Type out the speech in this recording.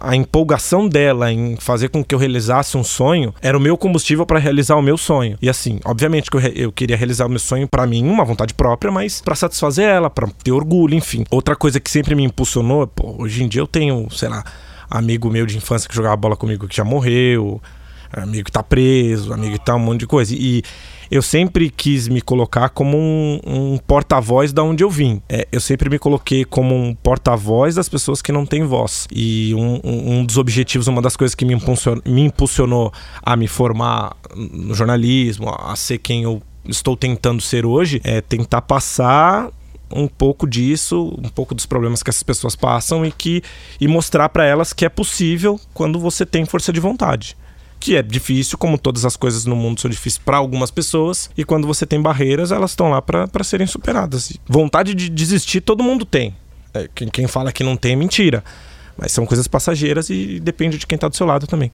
a empolgação dela em fazer com que eu realizasse um sonho era o meu combustível para realizar o meu sonho. E assim, obviamente que eu, eu queria realizar o meu sonho para mim, uma vontade própria, mas para satisfazer ela, para ter orgulho, enfim. Outra coisa que sempre me impulsionou, pô, hoje em dia eu tenho, sei lá, amigo meu de infância que jogava bola comigo que já morreu, amigo que tá preso, amigo que tá um monte de coisa. E eu sempre quis me colocar como um, um porta-voz da onde eu vim. É, eu sempre me coloquei como um porta-voz das pessoas que não têm voz. E um, um, dos objetivos, uma das coisas que me impulsionou, me impulsionou a me formar no jornalismo, a ser quem eu estou tentando ser hoje, é tentar passar um pouco disso, um pouco dos problemas que essas pessoas passam e que e mostrar para elas que é possível quando você tem força de vontade que é difícil, como todas as coisas no mundo são difíceis para algumas pessoas, e quando você tem barreiras, elas estão lá para serem superadas. Vontade de desistir todo mundo tem. É, quem, quem fala que não tem é mentira. Mas são coisas passageiras e depende de quem está do seu lado também.